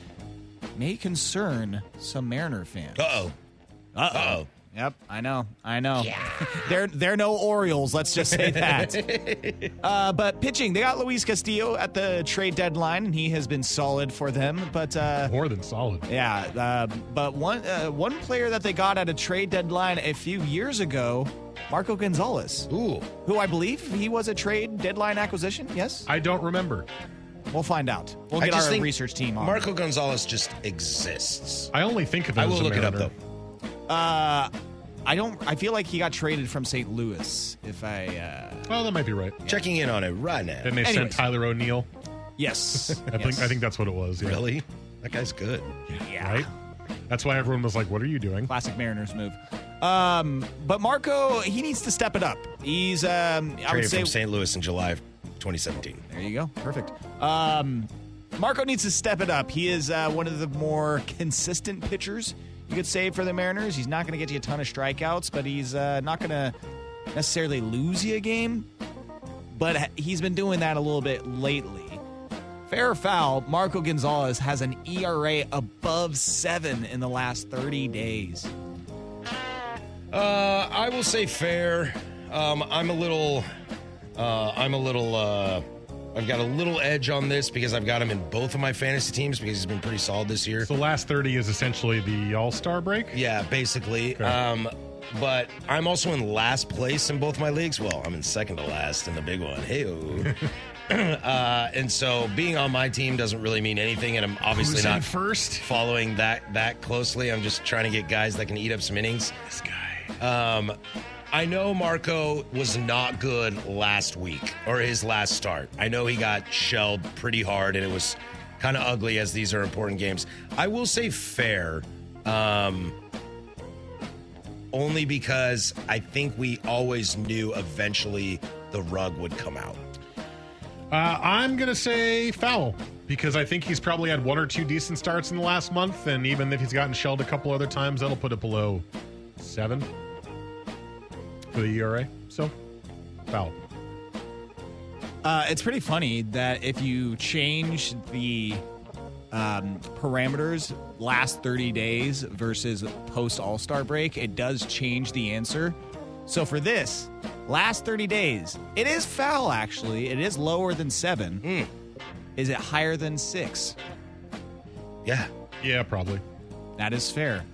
[SPEAKER 9] may concern some Mariner fans.
[SPEAKER 3] Uh oh.
[SPEAKER 9] Uh oh. Yep, I know, I know. Yeah. they're they're no Orioles. Let's just say that. uh, but pitching, they got Luis Castillo at the trade deadline, and he has been solid for them. But uh,
[SPEAKER 2] more than solid.
[SPEAKER 9] Yeah, uh, but one uh, one player that they got at a trade deadline a few years ago, Marco Gonzalez.
[SPEAKER 3] Ooh,
[SPEAKER 9] who I believe he was a trade deadline acquisition. Yes,
[SPEAKER 2] I don't remember.
[SPEAKER 9] We'll find out. We'll
[SPEAKER 3] I
[SPEAKER 9] get
[SPEAKER 3] just
[SPEAKER 9] our
[SPEAKER 3] think
[SPEAKER 9] research team on.
[SPEAKER 3] Marco Gonzalez just exists.
[SPEAKER 2] I only think of him
[SPEAKER 3] I
[SPEAKER 2] as
[SPEAKER 3] will
[SPEAKER 2] a
[SPEAKER 3] look it up though.
[SPEAKER 9] Uh, I don't. I feel like he got traded from St. Louis. If I. Uh,
[SPEAKER 2] Well, that might be right.
[SPEAKER 3] Checking in on it right now.
[SPEAKER 2] Then they sent Tyler O'Neill.
[SPEAKER 9] yes.
[SPEAKER 2] I think I think that's what it was. Yeah.
[SPEAKER 3] Really? That guy's good.
[SPEAKER 9] Yeah.
[SPEAKER 2] Right. That's why everyone was like, "What are you doing?"
[SPEAKER 9] Classic Mariners move. Um, but Marco, he needs to step it up. He's. Um, I would
[SPEAKER 3] Traded
[SPEAKER 9] say
[SPEAKER 3] from St. Louis in July of 2017.
[SPEAKER 9] There you go. Perfect. Um, Marco needs to step it up. He is uh, one of the more consistent pitchers you could save for the Mariners. He's not going to get you a ton of strikeouts, but he's uh, not going to necessarily lose you a game. But he's been doing that a little bit lately. Fair foul, Marco Gonzalez has an ERA above seven in the last 30 days.
[SPEAKER 3] Uh, I will say fair. Um, I'm a little, uh, I'm a little, uh, I've got a little edge on this because I've got him in both of my fantasy teams because he's been pretty solid this year.
[SPEAKER 2] So last 30 is essentially the All Star break?
[SPEAKER 3] Yeah, basically. Um, but I'm also in last place in both my leagues. Well, I'm in second to last in the big one. Hey, uh, and so being on my team doesn't really mean anything, and I'm obviously
[SPEAKER 2] Who's
[SPEAKER 3] not
[SPEAKER 2] first
[SPEAKER 3] following that that closely. I'm just trying to get guys that can eat up some innings.
[SPEAKER 2] This guy.
[SPEAKER 3] Um, I know Marco was not good last week or his last start. I know he got shelled pretty hard, and it was kind of ugly as these are important games. I will say fair. Um, only because I think we always knew eventually the rug would come out.
[SPEAKER 2] Uh, I'm going to say foul because I think he's probably had one or two decent starts in the last month. And even if he's gotten shelled a couple other times, that'll put it below seven for the ERA. So, foul.
[SPEAKER 9] Uh, it's pretty funny that if you change the um, parameters last 30 days versus post All Star break, it does change the answer. So for this, last 30 days, it is foul actually. It is lower than seven. Is it higher than six?
[SPEAKER 3] Yeah.
[SPEAKER 2] Yeah, probably.
[SPEAKER 9] That is fair.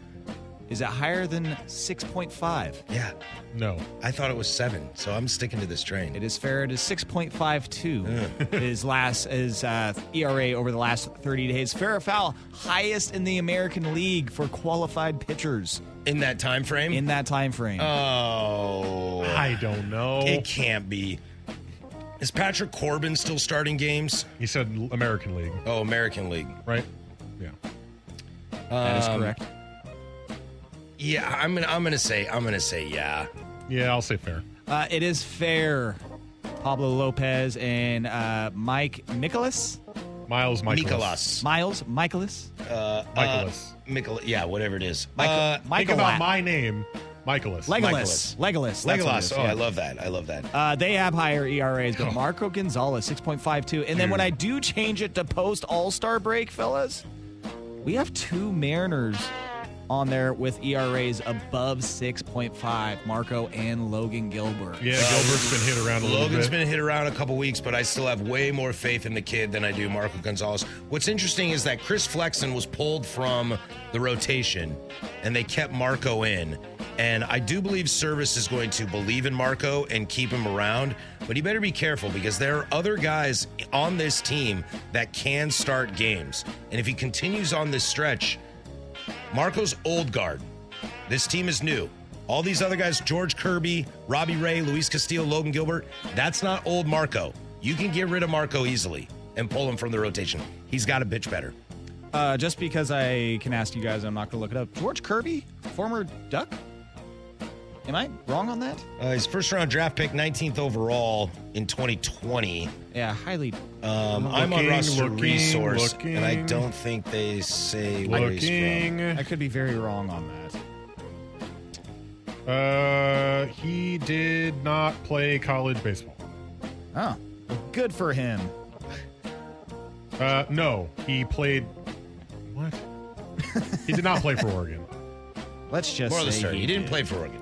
[SPEAKER 9] Is it higher than 6.5?
[SPEAKER 3] Yeah.
[SPEAKER 2] No.
[SPEAKER 3] I thought it was seven, so I'm sticking to this train.
[SPEAKER 9] It is fair. It is 6.52. his last his uh, ERA over the last 30 days. Fair or foul, highest in the American League for qualified pitchers
[SPEAKER 3] In that time frame?
[SPEAKER 9] in that time frame.
[SPEAKER 3] Oh.
[SPEAKER 2] I don't know.
[SPEAKER 3] It can't be. Is Patrick Corbin still starting games?
[SPEAKER 2] He said American League,
[SPEAKER 3] Oh, American League.
[SPEAKER 2] right? Yeah.
[SPEAKER 9] that is
[SPEAKER 3] Um,
[SPEAKER 9] correct.
[SPEAKER 3] Yeah, I'm gonna I'm gonna say I'm gonna say yeah.
[SPEAKER 2] Yeah, I'll say fair.
[SPEAKER 9] Uh, it is fair. Pablo Lopez and uh, Mike Nicholas.
[SPEAKER 2] Miles Michaelis.
[SPEAKER 3] Nicolas.
[SPEAKER 9] Miles Michaelis.
[SPEAKER 3] Uh,
[SPEAKER 2] Michaelis.
[SPEAKER 3] Uh, Michael, yeah, whatever it is.
[SPEAKER 9] Michael-
[SPEAKER 3] uh,
[SPEAKER 2] Think about my name, Michaelis.
[SPEAKER 9] Legolas. Legolas. That's what it
[SPEAKER 3] Legolas.
[SPEAKER 9] is,
[SPEAKER 3] Oh,
[SPEAKER 9] yeah.
[SPEAKER 3] I love that. I love that.
[SPEAKER 9] Uh, they have higher ERAs,
[SPEAKER 3] Oh.
[SPEAKER 9] but Marco Gonzalez, 6.52. And then when I do change it to post All Star break, fellas, we have two Mariners on there with ERAs above 6.5 Marco and Logan Gilbert.
[SPEAKER 2] Yeah, Gilbert's been hit around a little
[SPEAKER 3] Logan's
[SPEAKER 2] bit.
[SPEAKER 3] been hit around a couple weeks, but I still have way more faith in the kid than I do Marco Gonzalez. What's interesting is that Chris Flexen was pulled from the rotation, and they kept Marco in. And I do believe Servais is going to believe in Marco and keep him around, but he better be careful because there are other guys on this team that can start games. And if he continues on this stretch, Marco's old guard. This team is new. All these other guys, George Kirby, Robbie Ray, Luis Castillo, Logan Gilbert, that's not old Marco. You can get rid of Marco easily and pull him from the rotation. He's got to pitch better.
[SPEAKER 9] Uh, just because I can ask you guys, I'm not going to look it up. George Kirby, former Duck? Am I wrong on that?
[SPEAKER 3] Uh, his first round draft pick, 19th overall in 2020.
[SPEAKER 9] Yeah, highly.
[SPEAKER 3] Um, I'm on
[SPEAKER 2] Looking,
[SPEAKER 3] roster
[SPEAKER 2] looking,
[SPEAKER 3] resource, and I don't think they say where he's from.
[SPEAKER 2] Looking.
[SPEAKER 9] I could be very wrong on that.
[SPEAKER 2] Uh, he did not play college baseball.
[SPEAKER 9] Oh, well, good for him.
[SPEAKER 2] Uh, no, he played. What? he did not play for Oregon.
[SPEAKER 9] Let's just
[SPEAKER 3] Moral of the
[SPEAKER 9] say
[SPEAKER 3] story, he didn't
[SPEAKER 9] did.
[SPEAKER 3] play for Oregon,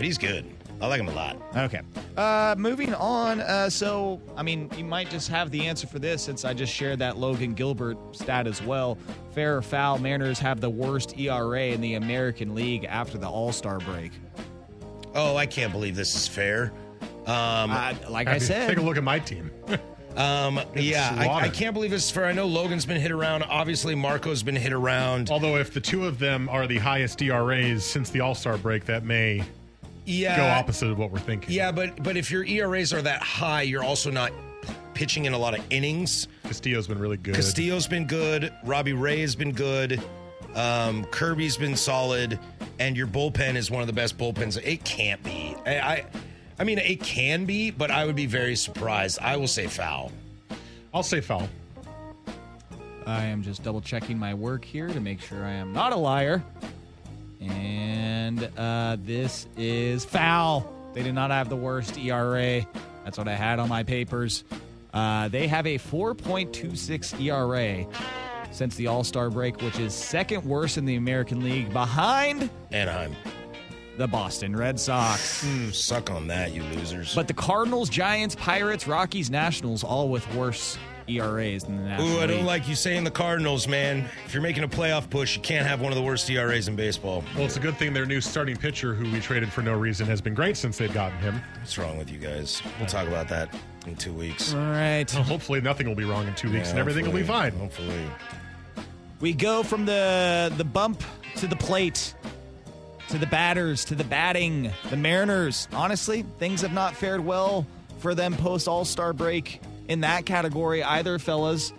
[SPEAKER 3] but he's good. I like him a lot.
[SPEAKER 9] Okay. Uh, moving on. Uh, so, I mean, you might just have the answer for this since I just shared that Logan Gilbert stat as well. Fair or foul, Mariners have the worst ERA in the American League after the All Star break.
[SPEAKER 3] Oh, I can't believe this is fair. Um,
[SPEAKER 9] Uh, like I said,
[SPEAKER 2] Take a look at my team.
[SPEAKER 3] Um, yeah, I, I can't believe this is fair. I know Logan's been hit around. Obviously, Marco's been hit around.
[SPEAKER 2] Although, if the two of them are the highest ERAs since the All Star break, that may
[SPEAKER 3] Yeah,
[SPEAKER 2] go opposite of what we're thinking.
[SPEAKER 3] Yeah, but but if your ERAs are that high, you're also not pitching in a lot of innings.
[SPEAKER 2] Castillo's been really good.
[SPEAKER 3] Castillo's been good. Robbie Ray has been good. Um, Kirby's been solid, and your bullpen is one of the best bullpens. It can't be. I, I, I mean, it can be, but I would be very surprised. I will say foul.
[SPEAKER 2] I'll say foul.
[SPEAKER 9] I am just double checking my work here to make sure I am not a liar. And uh, this is foul. They did not have the worst ERA. That's what I had on my papers. Uh, they have a 4.26 ERA since the All Star break, which is second worst in the American League, behind
[SPEAKER 3] Anaheim.
[SPEAKER 9] the Boston Red Sox.
[SPEAKER 3] Mm, suck on that, you losers.
[SPEAKER 9] But the Cardinals, Giants, Pirates, Rockies, Nationals, all with worse ERAs than the National
[SPEAKER 3] Ooh, I don't
[SPEAKER 9] League.
[SPEAKER 3] like you saying the Cardinals, man. If you're making a playoff push, you can't have one of the worst ERAs in baseball.
[SPEAKER 2] Well, it's a good thing their new starting pitcher, who we traded for no reason, has been great since they've gotten him.
[SPEAKER 3] What's wrong with you guys? We'll talk about that in two weeks.
[SPEAKER 9] All right.
[SPEAKER 2] Well, hopefully, nothing will be wrong in two weeks
[SPEAKER 3] Yeah,
[SPEAKER 2] and everything will be fine.
[SPEAKER 3] Hopefully.
[SPEAKER 9] We go from the the bump to the plate, to the batters, to the batting. The Mariners, honestly, things have not fared well for them post All Star break in that category either, fellas.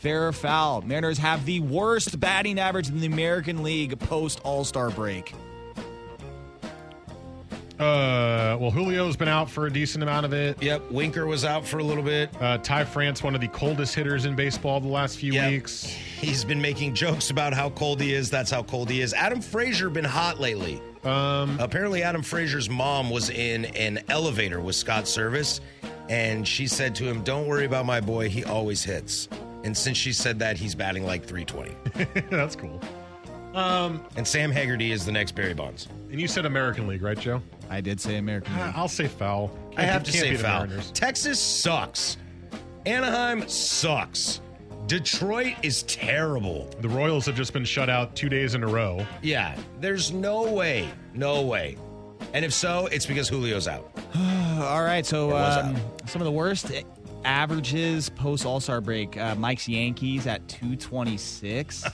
[SPEAKER 9] Fair or foul. Mariners have the worst batting average in the American League post All Star break.
[SPEAKER 2] Uh, well, Julio's been out for a decent amount of it.
[SPEAKER 3] Yep, Winker was out for a little bit.
[SPEAKER 2] Uh, Ty France, one of the coldest hitters in baseball the last few
[SPEAKER 3] Yep.
[SPEAKER 2] weeks.
[SPEAKER 3] He's been making jokes about how cold he is. That's how cold he is. Adam Frazier been hot lately.
[SPEAKER 2] Um,
[SPEAKER 3] Apparently, Adam Frazier's mom was in an elevator with Scott Servais, and she said to him, "Don't worry about my boy. He always hits." And since she said that, he's batting like 320.
[SPEAKER 2] That's cool. Um,
[SPEAKER 3] and Sam Haggerty is the next Barry Bonds.
[SPEAKER 2] and you said American League, right, Joe?
[SPEAKER 9] I did say American
[SPEAKER 2] Uh,
[SPEAKER 9] League.
[SPEAKER 2] I'll say foul.
[SPEAKER 3] I have to say foul. Texas sucks. Anaheim sucks. Detroit is terrible.
[SPEAKER 2] The Royals have just been shut out two days in a row.
[SPEAKER 3] Yeah, there's no way, no way. And if so, it's because Julio's out.
[SPEAKER 9] All right, so
[SPEAKER 3] Or
[SPEAKER 9] um, some of the worst averages post All Star break. Uh, Mike's Yankees at 226.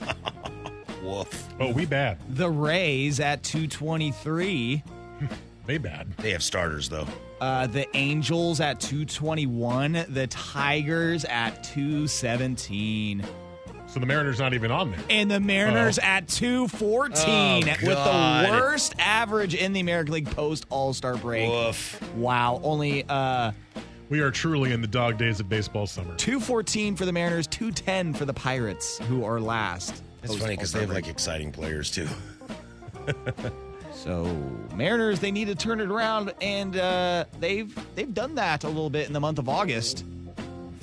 [SPEAKER 3] Woof.
[SPEAKER 2] Oh, we bad.
[SPEAKER 9] the Rays at 223.
[SPEAKER 2] They bad.
[SPEAKER 3] They have starters though.
[SPEAKER 9] Uh, the Angels at 221. The Tigers at 217.
[SPEAKER 2] So the Mariners not even on there.
[SPEAKER 9] And the Mariners
[SPEAKER 2] Oh.
[SPEAKER 9] at 214
[SPEAKER 3] Oh,
[SPEAKER 9] with the worst average in the American League post All Star break.
[SPEAKER 3] Woof.
[SPEAKER 9] Wow. Only uh,
[SPEAKER 2] We are truly in the dog days of baseball summer.
[SPEAKER 9] 214 for the Mariners, 210 for the Pirates, who are last.
[SPEAKER 3] It's funny because they have
[SPEAKER 9] break.
[SPEAKER 3] like exciting players too.
[SPEAKER 9] So Mariners, they need to turn it around, and uh, they've they've done that a little bit in the month of August.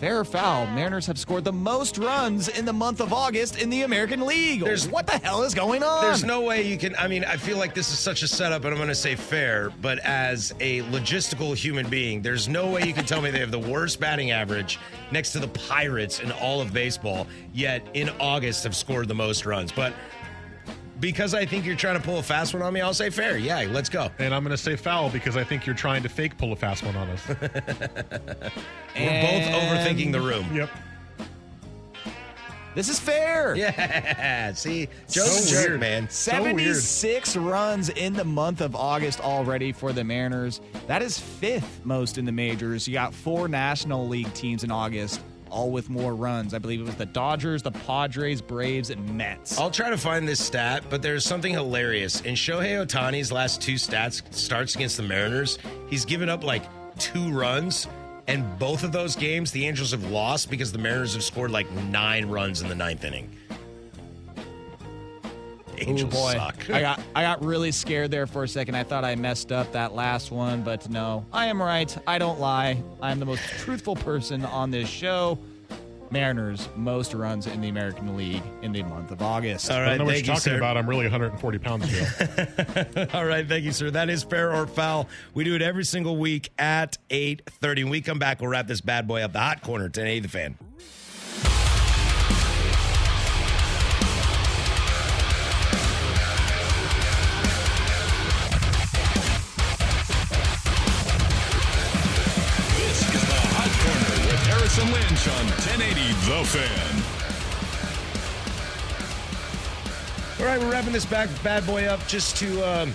[SPEAKER 9] Fair or foul, Mariners have scored the most runs in the month of August in the American League.
[SPEAKER 3] There's-
[SPEAKER 9] what the hell is going on?
[SPEAKER 3] There's no way you can. I mean, I feel like this is such a setup, and I'm going to say fair, but as a logistical human being, there's no way you can tell me they have the worst batting average next to the Pirates in all of baseball, yet in August have scored the most runs. But because I think you're trying to pull a fast one on me, I'll say fair. Yeah, let's go.
[SPEAKER 2] And I'm going to say foul because I think you're trying to fake pull a fast one on us.
[SPEAKER 3] We're both overthinking the room.
[SPEAKER 2] yep.
[SPEAKER 9] This is fair.
[SPEAKER 3] Yeah, see, Joe's
[SPEAKER 2] So
[SPEAKER 3] a jerk,
[SPEAKER 2] weird.
[SPEAKER 3] man.
[SPEAKER 2] So weird.
[SPEAKER 9] 76 runs in the month of August already for the Mariners. That is fifth most in the majors. You got four National League teams in August, all with more runs. I believe it was the Dodgers, the Padres, Braves, and Mets.
[SPEAKER 3] I'll try to find this stat, but there's something hilarious. In Shohei Ohtani's last two stats starts against the Mariners, he's given up like two runs, and both of those games the Angels have lost because the Mariners have scored like nine runs in the ninth inning. The
[SPEAKER 9] Ooh, boy.
[SPEAKER 3] suck.
[SPEAKER 9] I got I got really scared there for a second. I thought I messed up that last one, but no. I am right. I don't lie. I'm the most truthful person on this show. Mariners most runs in the American League in the month of August.
[SPEAKER 3] All
[SPEAKER 2] I
[SPEAKER 3] right,
[SPEAKER 2] don't know what you're
[SPEAKER 3] you,
[SPEAKER 2] talking
[SPEAKER 3] sir.
[SPEAKER 2] about. I'm really 140 pounds ago.
[SPEAKER 3] All right, thank you, sir. That is fair or foul. We do it every single week at 8.30. When we come back, we'll wrap this bad boy up. The hot corner, 1080 the fan.
[SPEAKER 5] Harrison on 1080 The Fan.
[SPEAKER 3] All right, we're wrapping this back bad boy up. Just to um,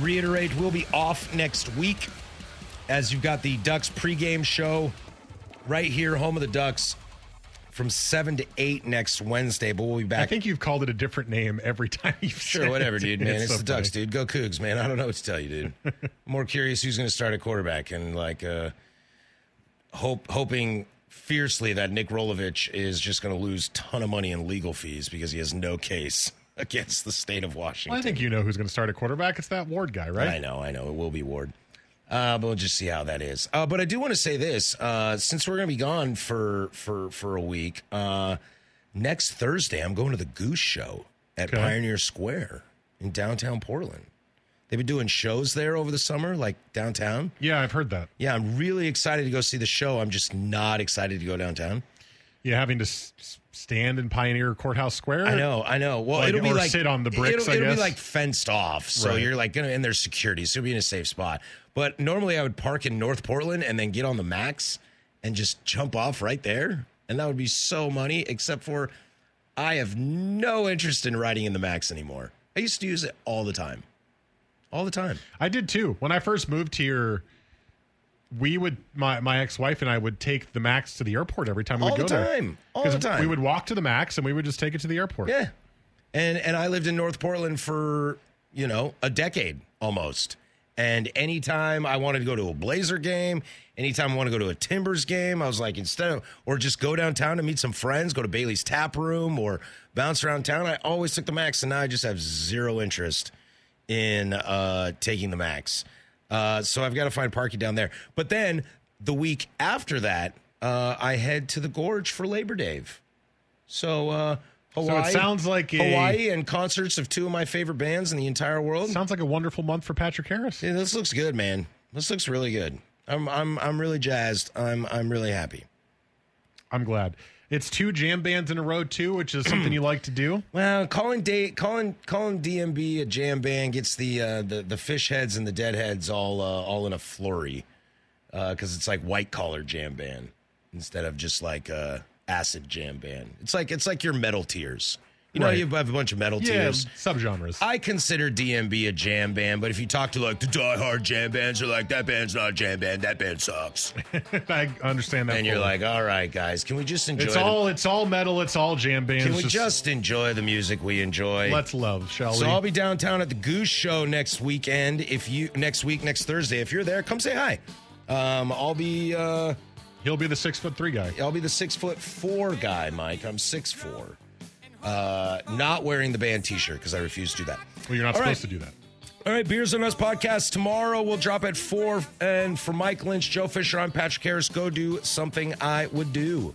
[SPEAKER 3] reiterate, we'll be off next week as you've got the Ducks pregame show right here, home of the Ducks, from seven to eight next Wednesday. But we'll be back.
[SPEAKER 2] I think you've called it a different name every time you've
[SPEAKER 3] Sure,
[SPEAKER 2] said
[SPEAKER 3] whatever,
[SPEAKER 2] it.
[SPEAKER 3] dude, man. It's,
[SPEAKER 2] so
[SPEAKER 3] the Ducks, dude. Go Cougs, man. I don't know what to tell you, dude. More curious who's going to start at quarterback and like uh, hope hoping fiercely that Nick Rolovich is just going to lose ton of money in legal fees because he has no case against the state of Washington.
[SPEAKER 2] Well, I think you know who's going to start at quarterback. It's that Ward guy, right?
[SPEAKER 3] I know, I know. It will be Ward. Uh, but we'll just see how that is. Uh, but I do want to say this: uh, since we're going to be gone for for for a week, uh, next Thursday I'm going to the Goose Show at
[SPEAKER 2] Okay.
[SPEAKER 3] Pioneer Square in downtown Portland. They've been doing shows there over the summer, like downtown.
[SPEAKER 2] Yeah, I've heard that.
[SPEAKER 3] Yeah, I'm really excited to go see the show. I'm just not excited to go downtown.
[SPEAKER 2] Yeah, having to s- stand in Pioneer Courthouse Square.
[SPEAKER 3] I know, I know. Well,
[SPEAKER 2] Like,
[SPEAKER 3] it'll be
[SPEAKER 2] or
[SPEAKER 3] like
[SPEAKER 2] sit on the bricks.
[SPEAKER 3] It'll, it'll be like fenced off, so
[SPEAKER 2] Right.
[SPEAKER 3] you're like gonna and there's security, so you'll be in a safe spot. But normally I would park in North Portland and then get on the max and just jump off right there, and that would be so money. Except for I have no interest in riding in the max anymore. I used to use it all the time, all the time.
[SPEAKER 2] I did too. When I first moved here, we would my my ex wife and I would take the Max to the airport every time we
[SPEAKER 3] All
[SPEAKER 2] would go
[SPEAKER 3] the
[SPEAKER 2] there.
[SPEAKER 3] time. All
[SPEAKER 2] 'Cause
[SPEAKER 3] the time.
[SPEAKER 2] We would walk to the Max and we would just take it to the airport.
[SPEAKER 3] Yeah. And and I lived in North Portland for, you know, a decade almost. And anytime I wanted to go to a Blazer game, anytime I want to go to a Timbers game, I was like, instead of, or just go downtown to meet some friends, go to Bailey's Tap Room or bounce around town, I always took the Max. And now I just have zero interest in uh, taking the Max. Uh, so I've got to find parking down there. But then the week after that, uh, I head to the Gorge for Labor Day. So, uh, Hawaii.
[SPEAKER 2] sounds like a-
[SPEAKER 3] Hawaii and concerts of two of my favorite bands in the entire world.
[SPEAKER 2] Sounds like a wonderful month for Patrick Harris.
[SPEAKER 3] Yeah, this looks good, man. This looks really good. I'm I'm I'm really jazzed. I'm I'm really happy.
[SPEAKER 2] I'm glad. It's two jam bands in a row too, which is something you like to do.
[SPEAKER 3] Well, calling day calling calling DMB a jam band gets the uh, the the Phish heads and the deadheads all uh, all in a flurry because it's like white collar jam band instead of just like uh, acid jam band. It's like it's like your metal tiers. You know,
[SPEAKER 2] Right.
[SPEAKER 3] you have a bunch of metal
[SPEAKER 2] Yeah,
[SPEAKER 3] tiers.
[SPEAKER 2] subgenres.
[SPEAKER 3] I consider DMB a jam band, but if you talk to like the diehard jam bands, they're like, that band's not a jam band. That band sucks.
[SPEAKER 2] I understand that.
[SPEAKER 3] and you're like, all right, guys, can we just enjoy?
[SPEAKER 2] it's
[SPEAKER 3] the-
[SPEAKER 2] all it's all metal. It's all jam bands.
[SPEAKER 3] can we just enjoy the music we enjoy?
[SPEAKER 2] let's love, shall
[SPEAKER 3] So
[SPEAKER 2] we?
[SPEAKER 3] So I'll be downtown at the Goose Show next weekend. If you next week, next Thursday, if you're there, come say hi. Um, I'll be. Uh,
[SPEAKER 2] He'll be the six foot three guy.
[SPEAKER 3] I'll be the six foot four guy, Mike. I'm six four. Uh, not wearing the band T-shirt because I refuse to do that.
[SPEAKER 2] Well, you're not
[SPEAKER 3] All
[SPEAKER 2] supposed
[SPEAKER 3] right.
[SPEAKER 2] to do that.
[SPEAKER 3] All right, Beers on Us podcast tomorrow. We'll drop at four. And for Mike Lynch, Joe Fisher, I'm Patrick Harris. Go do something I would do.